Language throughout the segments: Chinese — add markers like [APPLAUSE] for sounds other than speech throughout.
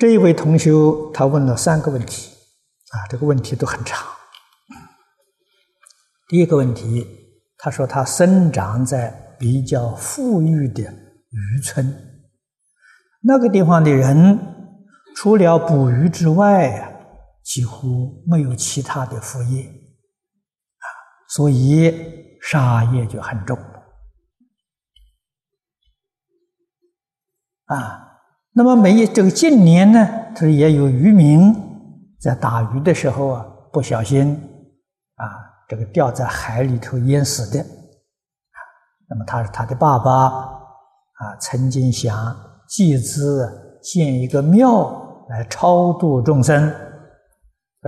这一位同学他问了三个问题，啊，这个问题都很长。第一个问题，他说他生长在比较富裕的渔村，那个地方的人除了捕鱼之外呀，几乎没有其他的副业，啊，所以杀业就很重，啊。那么每这个近年呢，他也有渔民在打鱼的时候啊，不小心啊，这个掉在海里头淹死的。那么他是他的爸爸啊，曾经想集资建一个庙来超度众生，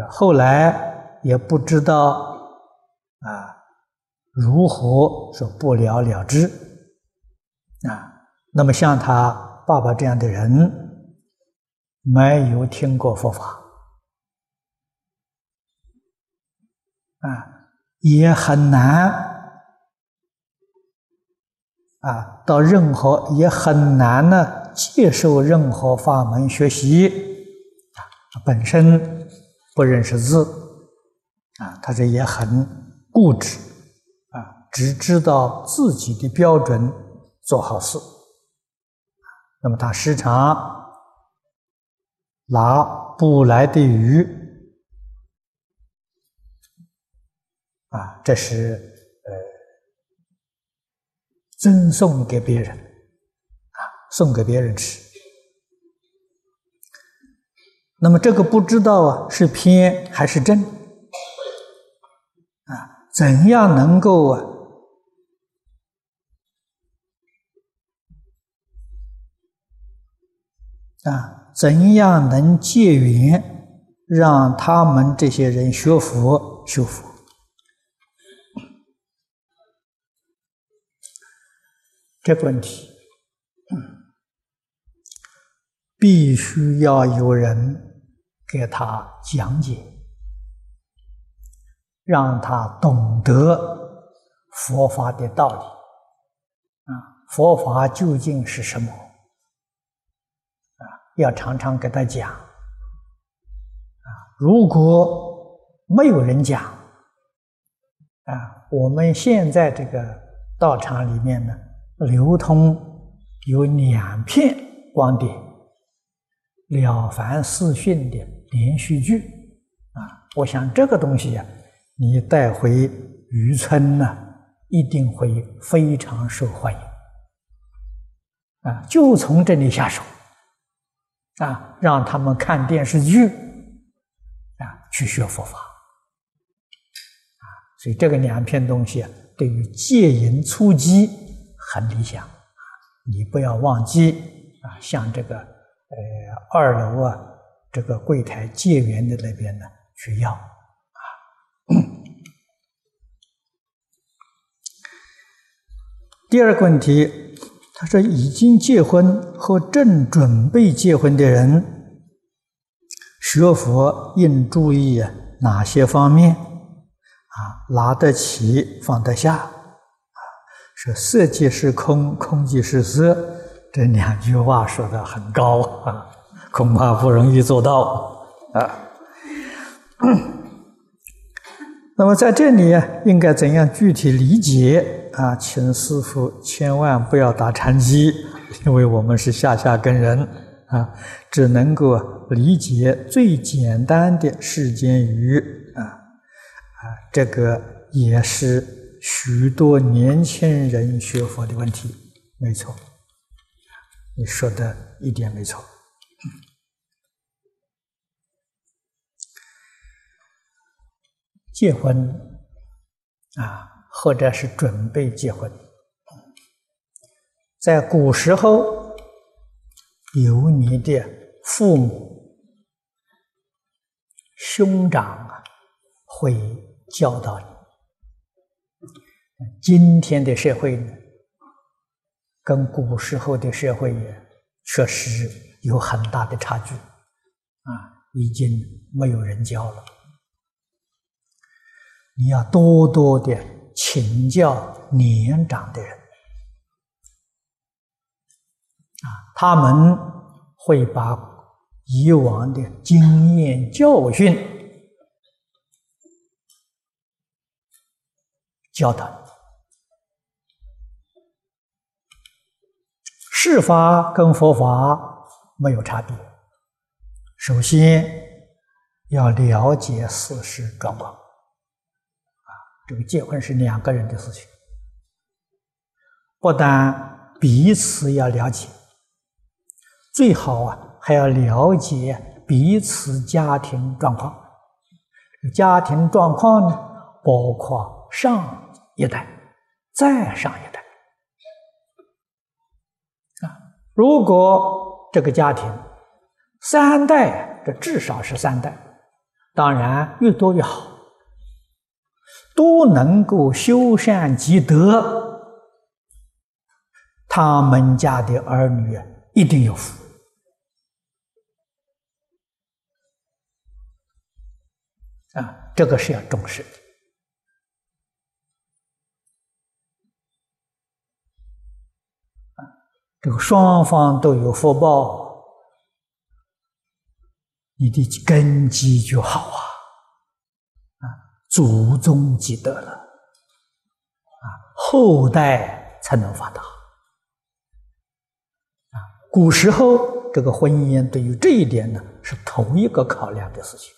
后来也不知道啊如何说不了了之啊。那么像他。爸爸这样的人没有听过佛法啊，也很难啊，到任何也很难呢接受任何法门学习啊，本身不认识字啊，他这也很固执啊，只知道自己的标准做好事。那么他时常拿捕来的鱼啊，这是呃赠送给别人啊，送给别人吃。那么这个不知道啊，是偏还是正啊？怎样能够啊？啊，怎样能结缘，让他们这些人学佛修佛？这个问题，必须要有人给他讲解，让他懂得佛法的道理。啊，佛法究竟是什么？要常常给他讲啊！如果没有人讲啊，我们现在这个道场里面呢，流通有两片光碟，《了凡四训》的连续剧啊。我想这个东西呀，你带回渔村呢，一定会非常受欢迎啊！就从这里下手。啊，让他们看电视剧，啊，去学佛法，啊，所以这个两篇东西啊，对于戒淫初机很理想，你不要忘记啊，向这个呃二楼啊这个柜台借缘的那边呢去要，啊。[COUGHS] 第二个问题。他说：“已经结婚和正准备结婚的人，学佛应注意哪些方面？啊，拿得起，放得下。啊，说色即是空，空即是色，这两句话说的很高啊，恐怕不容易做到啊。[COUGHS] 那么在这里，应该怎样具体理解？”啊，请师傅千万不要打禅机，[LAUGHS] 因为我们是下下根人啊，只能够理解最简单的世间语啊啊，这个也是许多年轻人学佛的问题，没错，你说的一点没错，结婚啊。或者是准备结婚，在古时候，有你的父母、兄长啊，会教导你。今天的社会呢，跟古时候的社会也确实有很大的差距，啊，已经没有人教了。你要多多的。请教年长的人啊，他们会把以往的经验教训教导你。事法跟佛法没有差别。首先要了解事实状况，这个结婚是两个人的事情，不但彼此要了解，最好啊还要了解彼此家庭状况。家庭状况呢，包括上一代、再上一代。啊，如果这个家庭三代，这至少是三代，当然越多越好，都能够修善积德，他们家的儿女一定有福。啊，这个是要重视的。这个双方都有福报，你的根基就好，啊，祖宗积德了，啊，后代才能发达。啊，古时候这个婚姻对于这一点呢，是头一个考量的事情。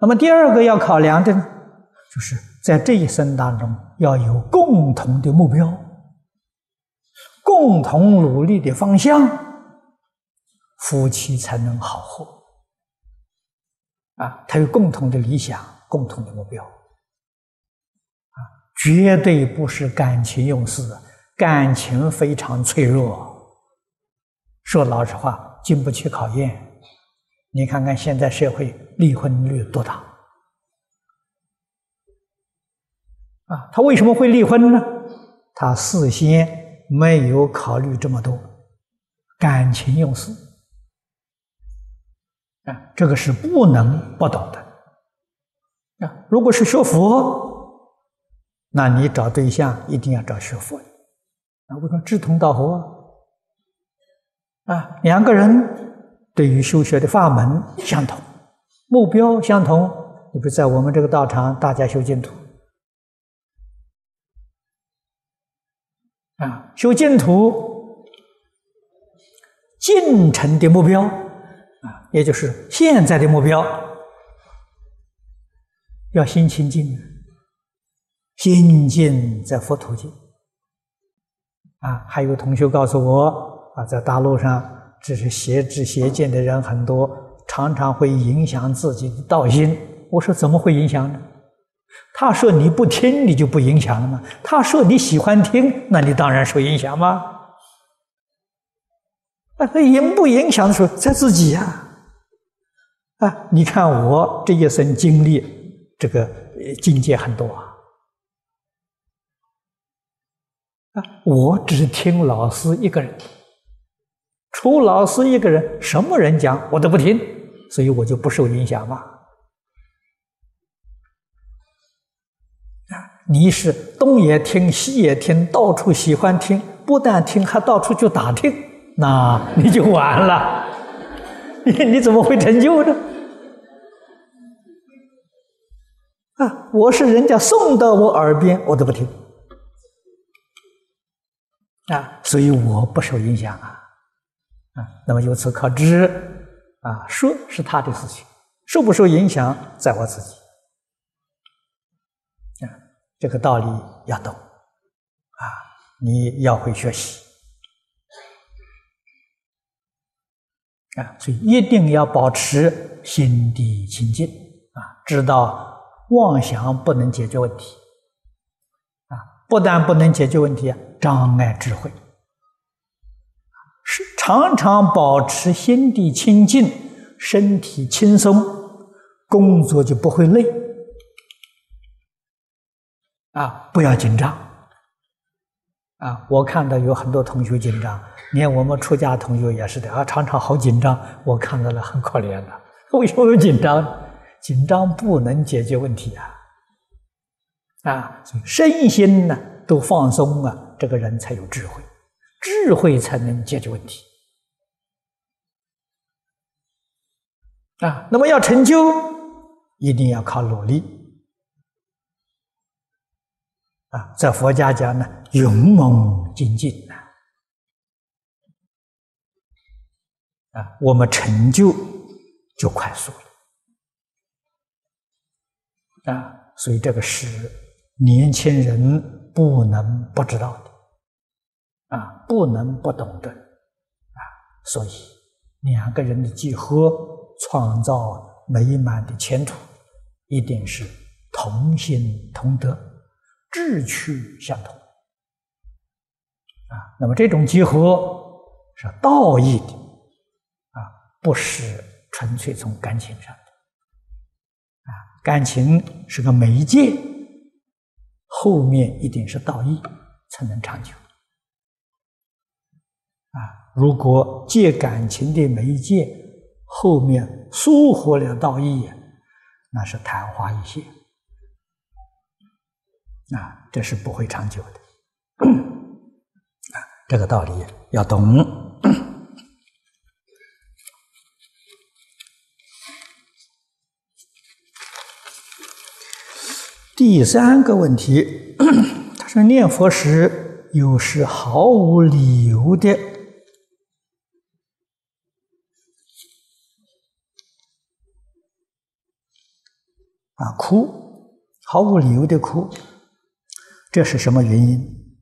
那么第二个要考量的呢，就是在这一生当中要有共同的目标，共同努力的方向，夫妻才能好合。啊，他有共同的理想，共同的目标，啊，绝对不是感情用事，感情非常脆弱。说老实话，经不起考验。你看看现在社会离婚率多大？啊，他为什么会离婚呢？他事先没有考虑这么多，感情用事啊，这个是不能不懂的啊。如果是学佛，那你找对象一定要找学佛的啊。为什么志同道合啊？两个人。对于修学的法门相同，目标相同。你比如在我们这个道场，大家修净土啊，修净土进程的目标，也就是现在的目标，要心清净，心静在佛土境啊。还有同学告诉我啊，在大陆上。这是邪知邪见的人很多，常常会影响自己的道心。我说怎么会影响呢？他说你不听，你就不影响了吗？他说你喜欢听，那你当然受影响吗？那他影不影响的时候在自己呀。啊，啊你看我这一生经历，这个境界很多啊。啊，我只听老师一个人。除老师一个人，什么人讲我都不听，所以我就不受影响嘛。啊，你是东也听，西也听，到处喜欢听，不但听，还到处去打听，那你就完了。[LAUGHS] 你你怎么会成就呢？我是人家送到我耳边，我都不听。啊，所以我不受影响啊。啊那么由此可知，啊，说是他的事情，受不受影响在我自己。啊，这个道理要懂，啊，你要会学习，啊，所以一定要保持心地清净，啊，知道妄想不能解决问题，啊，不但不能解决问题，障碍智慧。是常常保持心地清净，身体轻松，工作就不会累。啊，不要紧张。啊，我看到有很多同学紧张，连我们出家同学也是的啊，常常好紧张，我看到了很可怜的。为什么紧张？紧张不能解决问题啊！啊，身心呢都放松啊，这个人才有智慧。智慧才能解决问题啊，那么要成就，一定要靠努力。啊，在佛家讲呢，勇猛精进呐。啊，我们成就就快速了。啊，所以这个是年轻人不能不知道的，啊，不能不懂的。啊，所以两个人的结合，创造美满的前途，一定是同心同德。志趣相同啊，那么这种结合是道义的啊，不是纯粹从感情上，感情是个媒介，后面一定是道义才能长久啊。如果借感情的媒介，后面疏忽了道义，那是昙花一现。啊，这是不会长久的，[COUGHS] 啊，这个道理要懂。第三个问题，[COUGHS] 他说念佛时有时毫无理由的啊哭，毫无理由的哭。这是什么原因？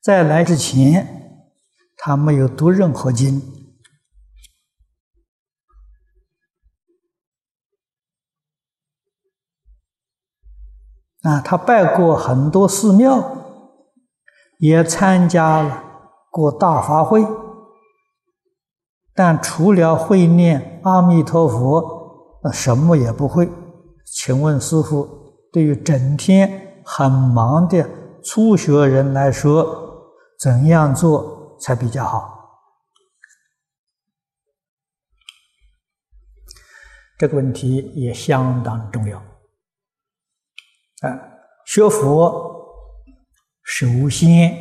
在来之前，他没有读任何经，啊，他拜过很多寺庙，也参加了过大法会，但除了会念阿弥陀佛，那什么也不会。请问师傅，对于整天。很忙的初学人来说，怎样做才比较好？这个问题也相当重要。啊，学佛首先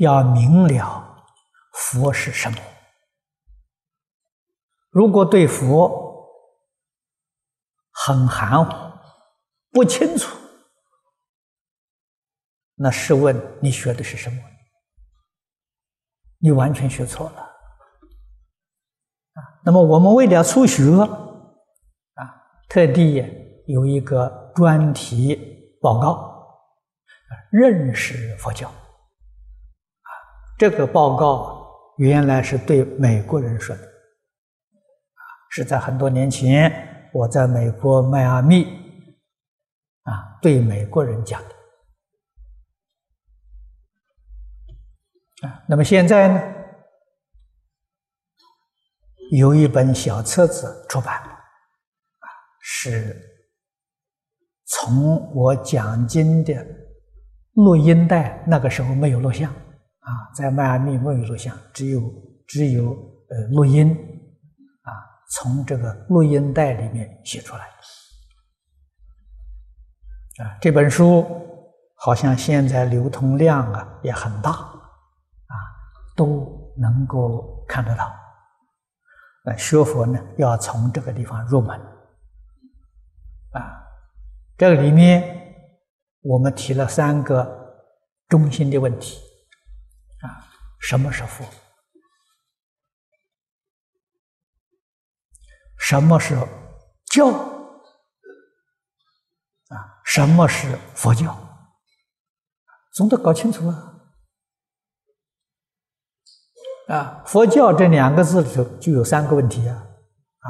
要明了佛是什么。如果对佛很含糊、不清楚，那试问你学的是什么？你完全学错了啊！那么我们为了初学啊，特地有一个专题报告，认识佛教啊。这个报告原来是对美国人说的啊，是在很多年前我在美国迈阿密啊对美国人讲的。啊，那么现在呢，有一本小册子出版，啊，是从我讲经的录音带，那个时候没有录像，啊，在迈阿密没有录像，只有只有呃录音，啊，从这个录音带里面写出来，啊，这本书好像现在流通量啊也很大啊。都能够看得到。那学佛呢，要从这个地方入门。这个里面我们提了三个中心的问题啊：什么是佛？什么是教？啊，什么是佛教？总得搞清楚啊。啊，佛教这两个字里头就有三个问题啊，啊，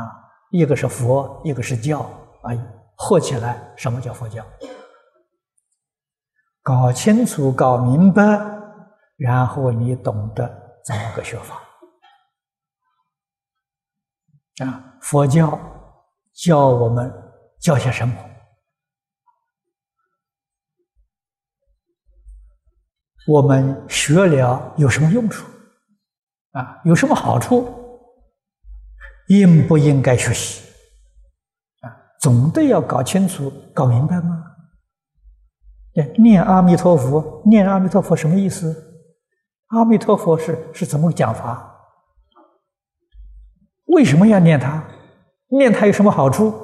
一个是佛，一个是教，啊，合起来什么叫佛教？搞清楚、搞明白，然后你懂得怎么个学法。啊，佛教教我们教些什么？我们学了有什么用处？啊，有什么好处？应不应该学习？总得要搞清楚、搞明白吗？念阿弥陀佛，念阿弥陀佛什么意思？阿弥陀佛是是怎么讲法？为什么要念它？念它有什么好处？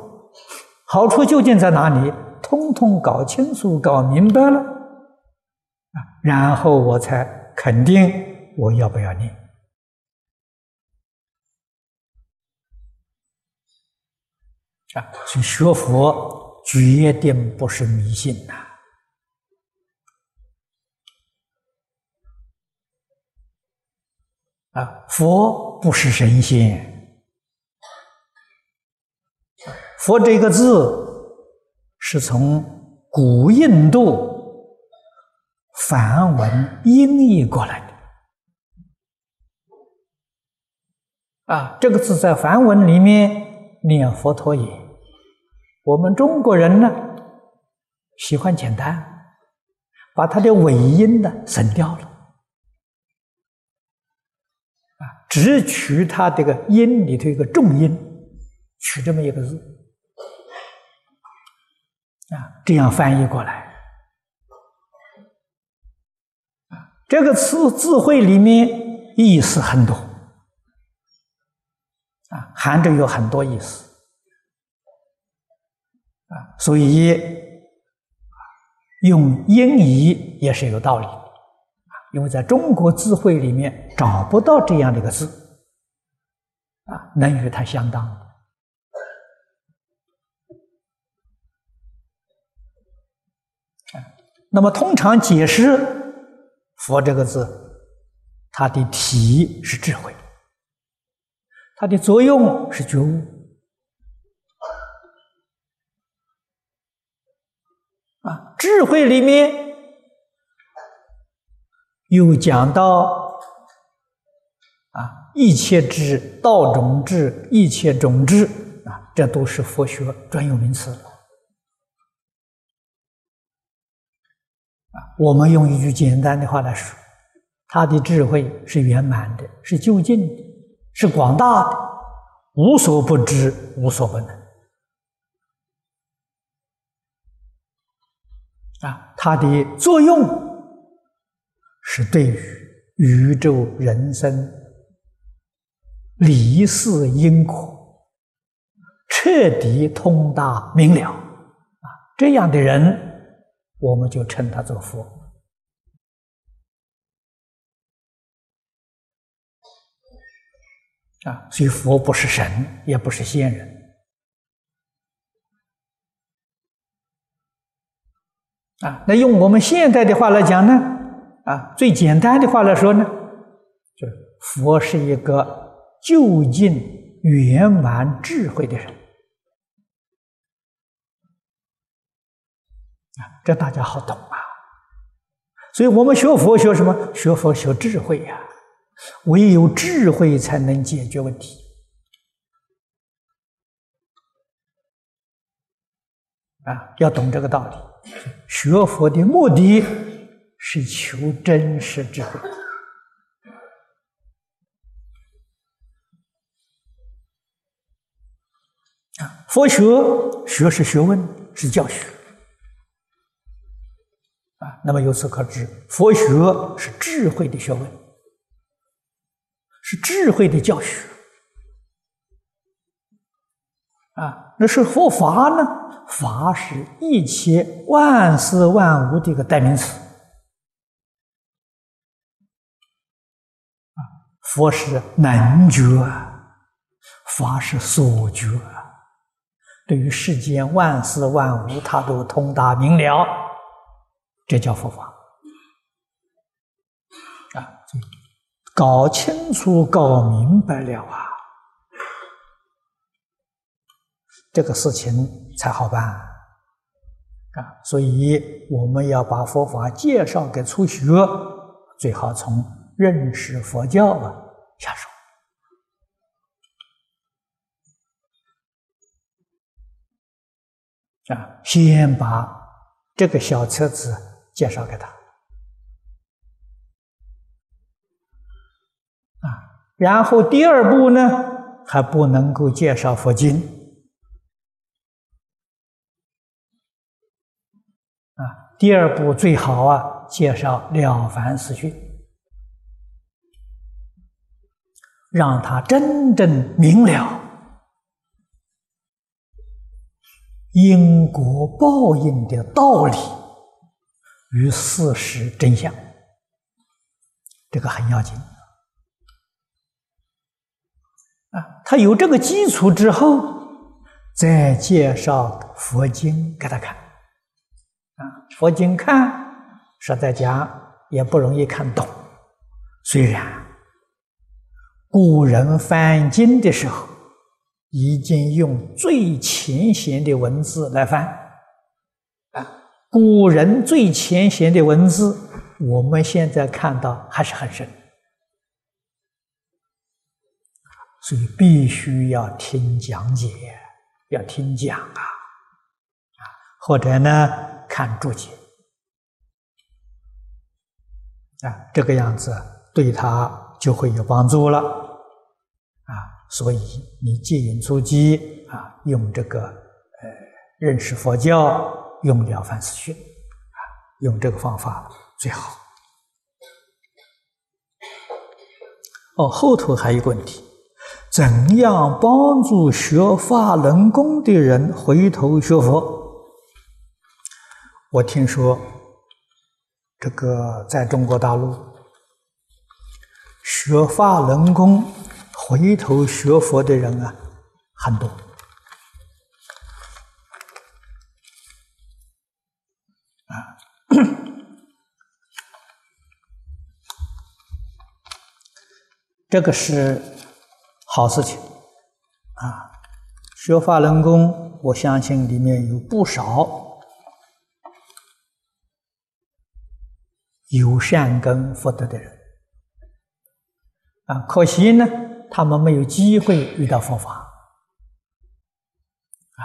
好处究竟在哪里？通通搞清楚、搞明白了啊，然后我才肯定我要不要念啊。所以学佛决定不是迷信呐。啊，佛不是神仙，佛这个字是从古印度梵文音译过来的。啊，这个字在梵文里面念佛陀也。我们中国人呢，喜欢简单，把它的尾音呢省掉了。啊只取它这个音里头一个重音，取这么一个字，啊，这样翻译过来，这个词智慧里面意思很多，啊，含着有很多意思，啊，所以用音译也是有道理。因为在中国智慧里面找不到这样的一个字，啊，能与它相当。那么通常解释“佛”这个字，它的体是智慧，它的作用是觉悟，啊，智慧里面。又讲到啊，一切智、道种智、一切种智啊，这都是佛学专有名词啊。我们用一句简单的话来说，他的智慧是圆满的，是究竟的，是广大的，无所不知，无所不能啊。它的作用。是对于宇宙人生理事因果彻底通达明了啊，这样的人，我们就称他做佛啊。所以佛不是神，也不是仙人啊。那用我们现在的话来讲呢？啊，最简单的话来说呢，就是佛是一个究竟圆满智慧的人啊，这大家好懂啊。所以我们学佛学什么？学佛学智慧呀，唯有智慧才能解决问题啊，要懂这个道理。学佛的目的。是求真实智慧啊！佛学学是学问，是教学啊。那么由此可知，佛学是智慧的学问，是智慧的教学啊。那是佛法呢？法是一切万事万物的一个代名词。佛是能觉，法是所觉，对于世间万事万物，他都通达明了，这叫佛法啊！搞清楚、搞明白了啊，这个事情才好办啊！所以我们要把佛法介绍给初学，最好从认识佛教啊。下手啊！先把这个小册子介绍给他啊，然后第二步呢，还不能够介绍佛经啊，第二步最好啊，介绍《了凡四训》。让他真正明了因果报应的道理与事实真相，这个很要紧啊！他有这个基础之后，再介绍佛经给他看啊。佛经看，实在讲也不容易看懂。虽然古人翻经的时候。已经用最浅显的文字来翻，啊，古人最浅显的文字，我们现在看到还是很深，所以必须要听讲解，要听讲啊，啊，或者呢看注解，啊，这个样子对他就会有帮助了，啊。所以，你借引出击啊，用这个呃认识佛教，用了凡四训啊，用这个方法最好。哦，后头还有一个问题：怎样帮助学法轮功的人回头学佛？我听说这个在中国大陆学法轮功。回头学佛的人啊，很多啊，这个是好事情啊。学法轮功，我相信里面有不少有善根福德的人啊，可惜呢。他们没有机会遇到佛法，啊，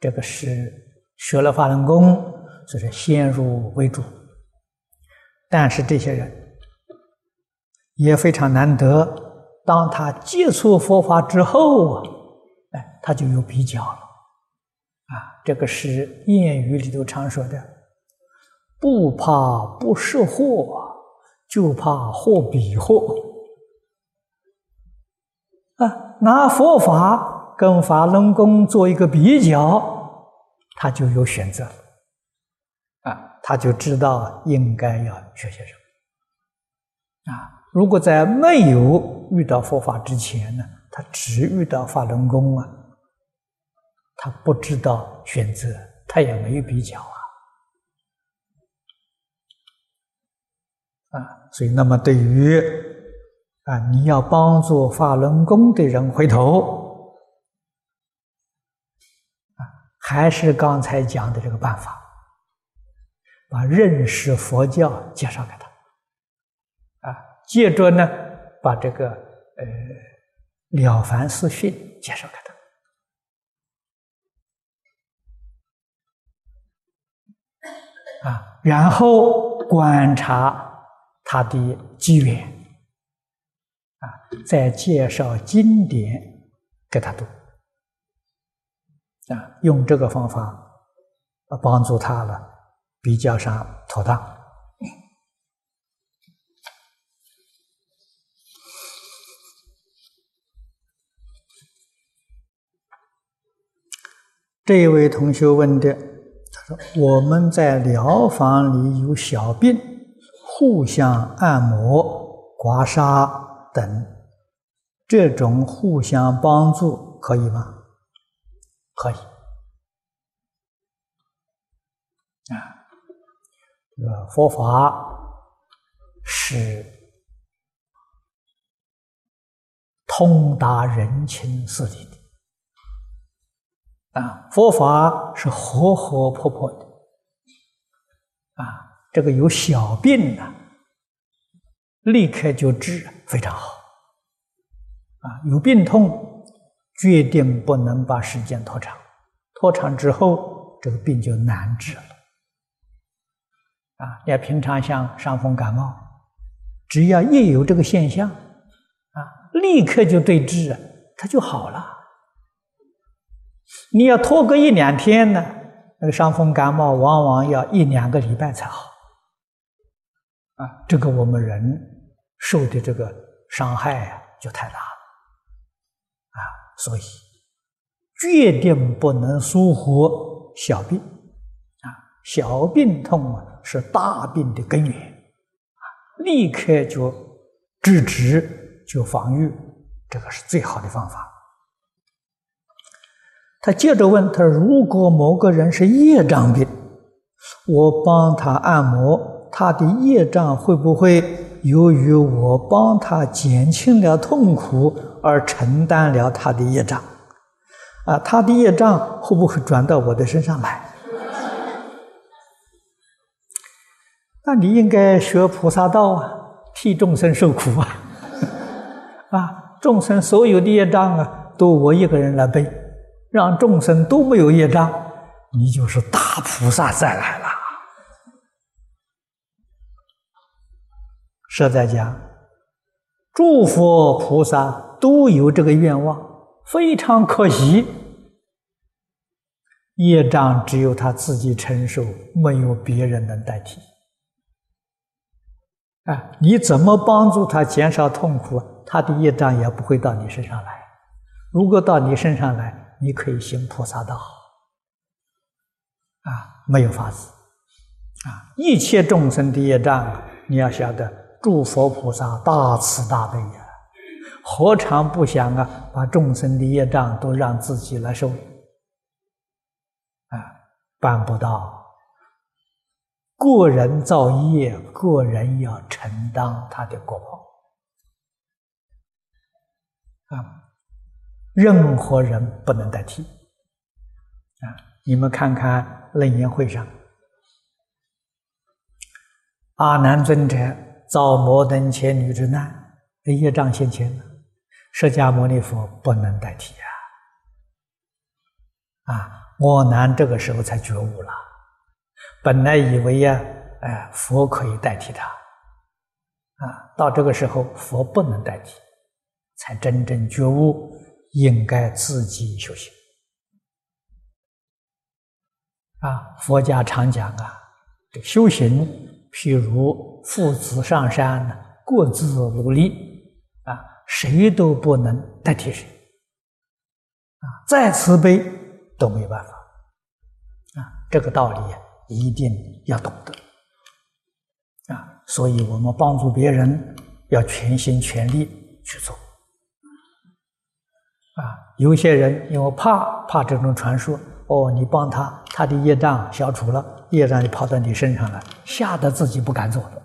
这个是学了法轮功，就是先入为主。但是这些人也非常难得，当他接触佛法之后啊，哎，他就有比较了，啊，这个是谚语里头常说的：“不怕不识货，就怕货比货。”啊，拿佛法跟法轮功做一个比较，他就有选择，啊，他就知道应该要学些什么。啊，如果在没有遇到佛法之前呢，他只遇到法轮功啊，他不知道选择，他也没有比较啊，啊，所以那么对于。啊！你要帮助法轮功的人回头，啊，还是刚才讲的这个办法，把认识佛教介绍给他，啊，接着呢，把这个呃《了凡四训》介绍给他，啊，然后观察他的机缘。啊，再介绍经典给他读，啊，用这个方法帮助他了，比较上妥当。这位同学问的，他说：“我们在疗房里有小病，互相按摩、刮痧。”等这种互相帮助可以吗？可以啊，这个佛法是通达人情世理的啊，佛法是活活泼泼的啊，这个有小病呢。立刻就治，非常好。啊，有病痛，决定不能把时间拖长，拖长之后，这个病就难治了。啊，要平常像伤风感冒，只要一有这个现象，啊，立刻就对治，它就好了。你要拖个一两天呢，那个伤风感冒往往要一两个礼拜才好。啊，这个我们人受的这个伤害啊，就太大了，啊，所以决定不能疏忽小病。啊，小病痛啊是大病的根源。啊，立刻就制止，就防御，这个是最好的方法。他接着问他：“如果某个人是业障病，我帮他按摩，他的业障会不会由于我帮他减轻了痛苦而承担了他的业障？啊，他的业障会不会转到我的身上来？[LAUGHS] 那你应该学菩萨道啊，替众生受苦啊！[LAUGHS] 啊，众生所有的业障啊，都我一个人来背。”让众生都没有业障，你就是大菩萨再来了。实在讲，诸佛菩萨都有这个愿望，非常可惜，业障只有他自己承受，没有别人能代替。啊，你怎么帮助他减少痛苦，他的业障也不会到你身上来。如果到你身上来，你可以行菩萨道，啊，没有法子，啊，一切众生的业障，你要晓得，诸佛菩萨大慈大悲呀，何尝不想啊，把众生的业障都让自己来受？啊，办不到，个人造业，个人要承担他的果报，啊。任何人不能代替啊！你们看看楞严会上，阿难尊者遭摩登伽女之难，业障现前了，释迦牟尼佛不能代替啊！啊，阿难这个时候才觉悟了，本来以为呀，哎，佛可以代替他，啊，到这个时候佛不能代替，才真正觉悟。应该自己修行啊！佛家常讲啊，这修行譬如父子上山呢，各自努力啊，谁都不能代替谁啊！再慈悲都没办法啊！这个道理一定要懂得啊！所以我们帮助别人要全心全力去做。啊，有些人因为怕怕这种传说，哦，你帮他，他的业障消除了，业障就跑到你身上了，吓得自己不敢做了。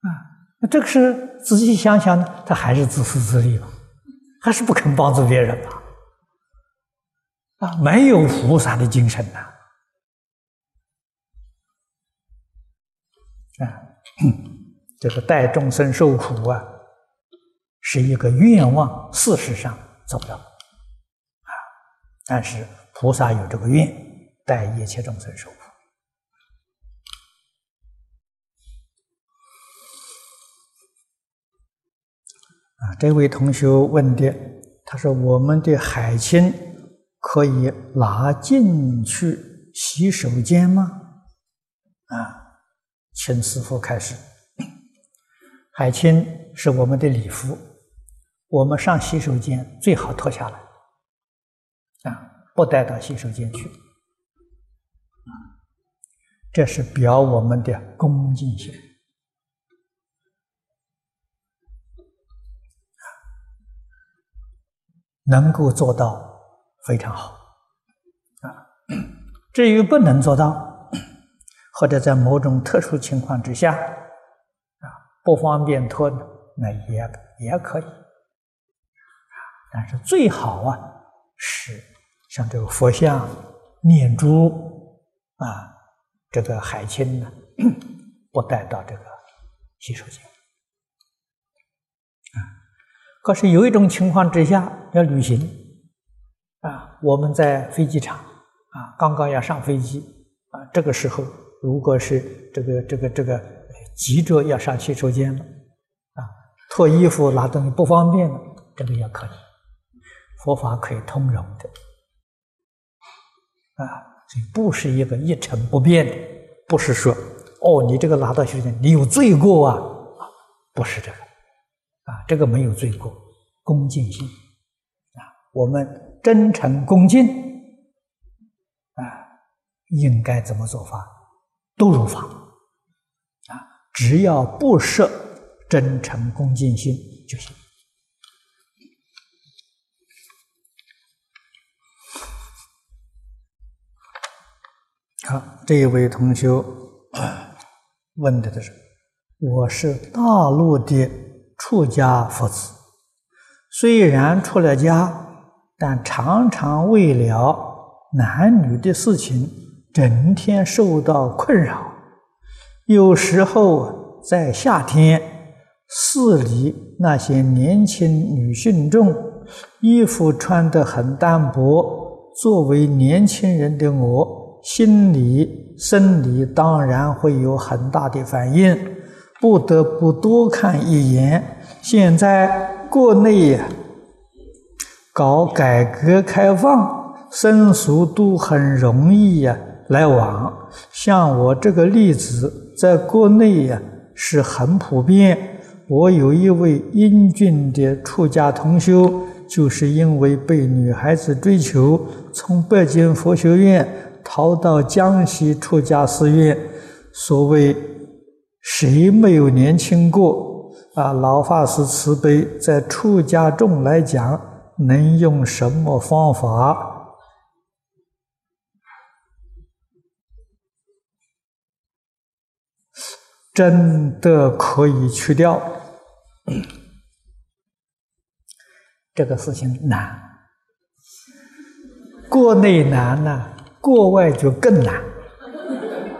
啊，那这个是仔细想想呢，他还是自私自利吧，还是不肯帮助别人吧？啊，没有菩萨的精神呐！啊，[COUGHS] 这个带众生受苦啊。是一个愿望，事实上做不到啊。但是菩萨有这个愿，带一切众生受苦。啊，这位同学问的，他说：“我们的海清可以拿进去洗手间吗？”啊，请师傅开始。海清是我们的礼服。我们上洗手间最好脱下来，不带到洗手间去，这是表我们的恭敬心，能够做到非常好，啊，至于不能做到，或者在某种特殊情况之下，啊，不方便脱，那也也可以。但是最好啊，是像这个佛像、念珠啊，这个海清呢，不带到这个洗手间啊。可是有一种情况之下要旅行啊，我们在飞机场啊，刚刚要上飞机啊，这个时候如果是这个这个这个急着要上洗手间了啊，脱衣服拿东西不方便了，这个也可以。佛法可以通融的，啊，所以不是一个一成不变的，不是说哦，你这个拿到修行，你有罪过啊，啊，不是这个，啊，这个没有罪过，恭敬心，啊，我们真诚恭敬，啊，应该怎么做法，都如法，啊，只要不设真诚恭敬心就行。好，这一位同学 [COUGHS] 问的的是：我是大陆的出家佛子，虽然出了家。但常常为了男女的事情，整天受到困扰。有时候在夏天，寺里那些年轻女信众，衣服穿得很单薄。作为年轻人的我，心理、生理当然会有很大的反应，不得不多看一眼。现在国内。搞改革开放，生疏都很容易呀，来往。像我这个例子，在国内呀是很普遍。我有一位英俊的出家同修，就是因为被女孩子追求，从北京佛学院逃到江西出家寺院。所谓谁没有年轻过啊？老法师慈悲，在出家众来讲。能用什么方法真的可以去掉？这个事情难，国内难呢，国外就更难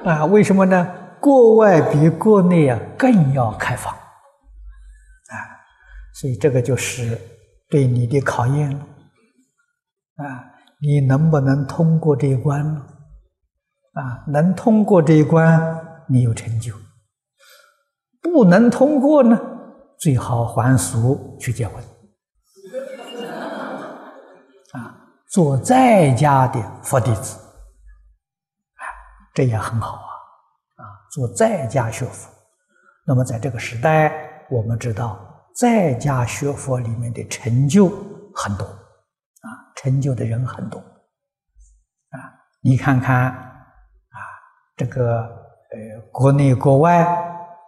啊！为什么呢？国外比国内啊更要开放啊，所以这个就是。对你的考验了，啊，你能不能通过这一关呢？啊，能通过这一关，你有成就；不能通过呢，最好还俗去结婚，啊，做在家的佛弟子，这也很好啊，啊，做在家学佛。那么在这个时代，我们知道。在家学佛里面的成就很多，啊，成就的人很多，啊，你看看，啊，这个呃，国内国外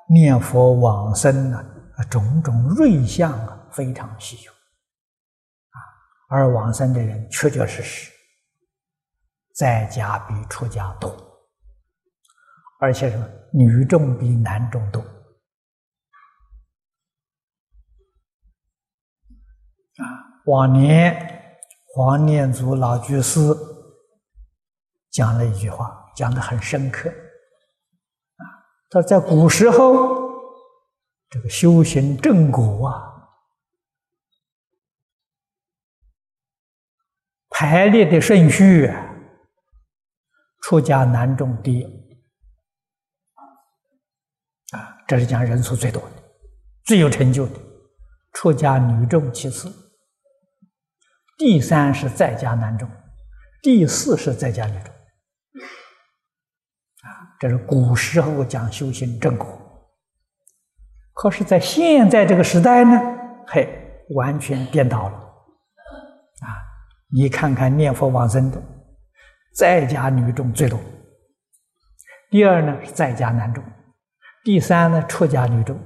念佛往生啊，种种瑞相啊，非常稀有，啊，而往生的人确确实实在家比出家多，而且是女众比男众多。啊，往年黄念祖老居士讲了一句话，讲的很深刻。啊，他在古时候，这个修行正果啊，排列的顺序，出家男众第一。啊，这是讲人数最多的、最有成就的，出家女众其次。第三是在家男众，第四是在家女众，啊，这是古时候讲修行正果。可是，在现在这个时代呢，嘿，完全颠倒了，啊，你看看念佛往生的，在家女众最多，第二呢是在家男众，第三呢出家女众，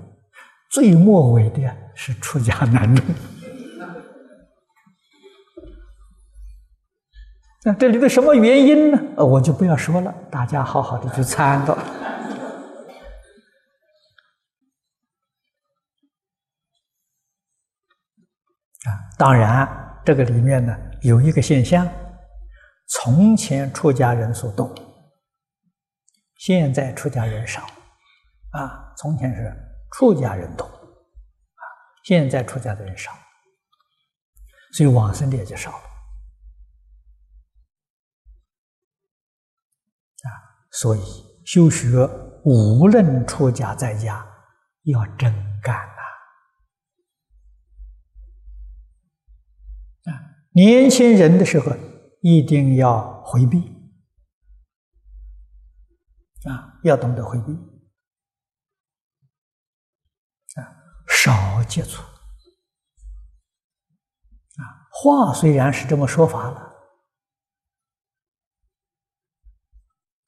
最末尾的是出家男众。[LAUGHS] 那这里的什么原因呢？呃，我就不要说了，大家好好的去参考。啊，当然，这个里面呢有一个现象：从前出家人数多，现在出家人少。啊，从前是出家人多，啊，现在出家的人少，所以往生的也就少了。啊所以修学，无论出家在家，要真干呐！啊，年轻人的时候一定要回避，啊，要懂得回避，啊，少接触，啊，话虽然是这么说法了，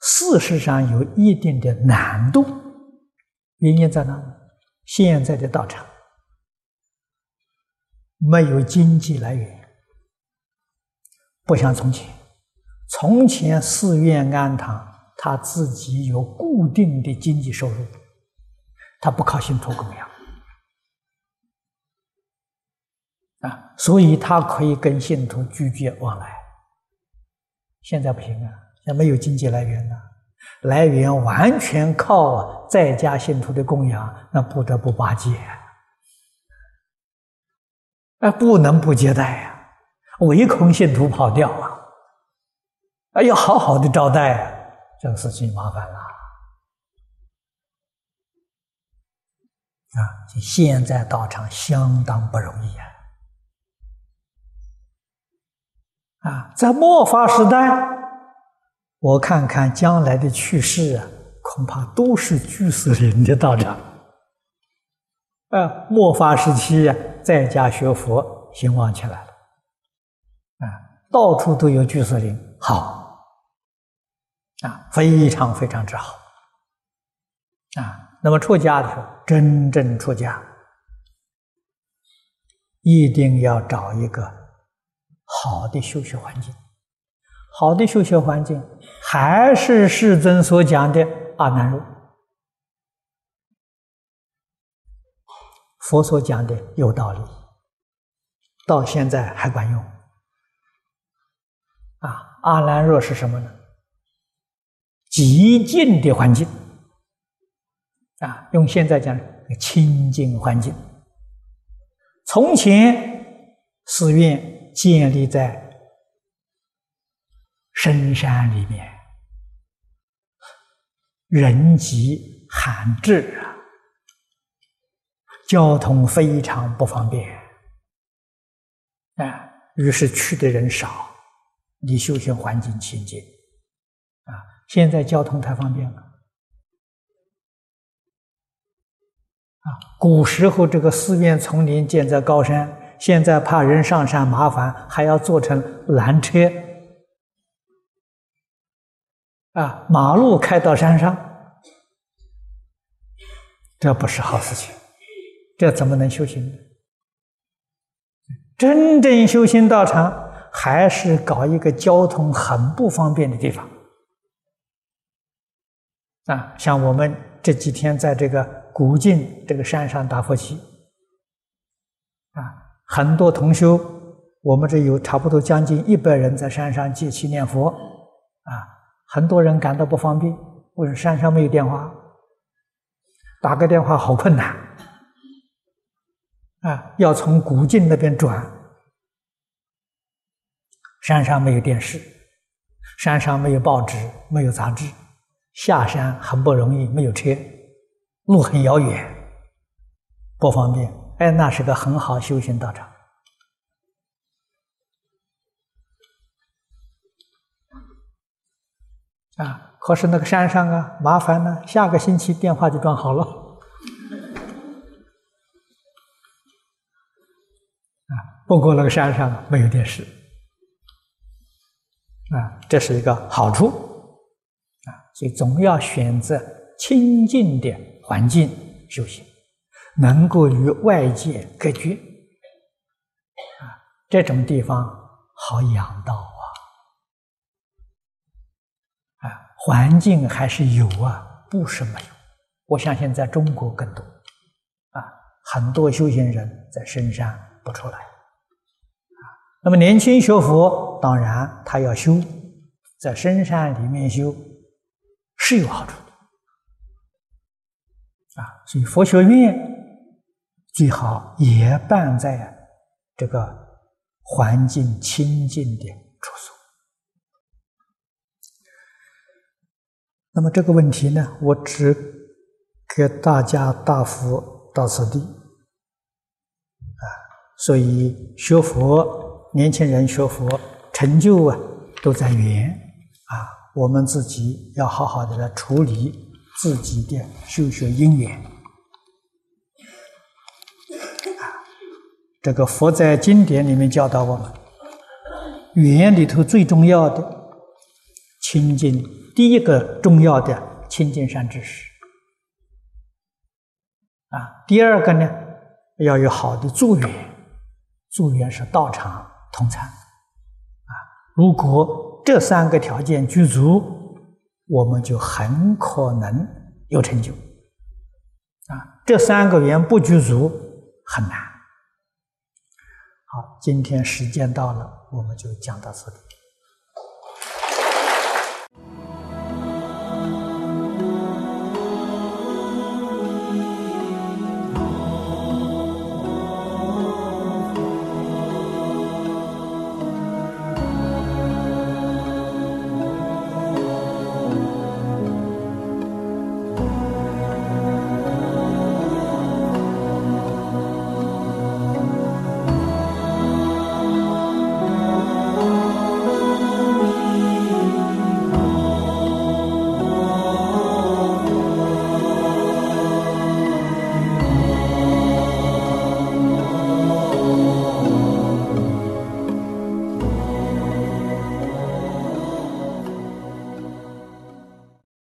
事实上有一定的难度。原因在哪里？现在的道场没有经济来源，不像从前。从前寺院庵堂，他自己有固定的经济收入，他不靠信徒供养啊，所以他可以跟信徒拒绝往来。现在不行啊，现在没有经济来源了。来源完全靠在家信徒的供养，那不得不巴结，啊，不能不接待呀，唯恐信徒跑掉啊，啊，要好好的招待啊，这个事情麻烦了，啊，现在道场相当不容易啊，啊，在末法时代。我看看将来的趋势啊，恐怕都是居士林的道场。啊，末法时期啊，在家学佛兴旺起来了，啊，到处都有居士林，好，啊，非常非常之好，啊，那么出家的时候，真正出家，一定要找一个好的修学环境。好的修学环境，还是世尊所讲的阿难若。佛所讲的有道理，到现在还管用。啊，阿难若是什么呢？极静的环境，啊，用现在讲，清净环境。从前寺院建立在。深山里面，人迹罕至啊，交通非常不方便，啊，于是去的人少，离修行环境亲近，啊，现在交通太方便了，啊，古时候这个寺院丛林建在高山，现在怕人上山麻烦，还要做成缆车。啊，马路开到山上，这不是好事情，这怎么能修行呢？真正修行道场，还是搞一个交通很不方便的地方。啊，像我们这几天在这个古晋这个山上打佛七，啊，很多同修，我们这有差不多将近一百人在山上借气念佛，啊。很多人感到不方便，为什么山上没有电话？打个电话好困难啊！要从古晋那边转，山上没有电视，山上没有报纸，没有杂志，下山很不容易，没有车，路很遥远，不方便。哎，那是个很好修行道场。啊！可是那个山上啊，麻烦呢。下个星期电话就装好了。啊，不过那个山上没有电视。啊，这是一个好处。啊，所以总要选择清净的环境修行，能够与外界隔绝。啊，这种地方好养道啊，啊。环境还是有啊，不是没有。我相信在中国更多啊，很多修行人在深山不出来啊。那么年轻学佛，当然他要修，在深山里面修是有好处的啊。所以佛学院最好也办在这个环境清净的处所。那么这个问题呢，我只给大家答复到此地啊。所以学佛，年轻人学佛成就啊，都在缘啊。我们自己要好好的来处理自己的修学因缘啊。这个佛在经典里面教导我们。缘里头最重要的清净，第一个重要的清净善知识啊。第二个呢，要有好的助缘，助缘是道场通参啊。如果这三个条件具足，我们就很可能有成就啊。这三个缘不具足，很难。今天时间到了，我们就讲到这里。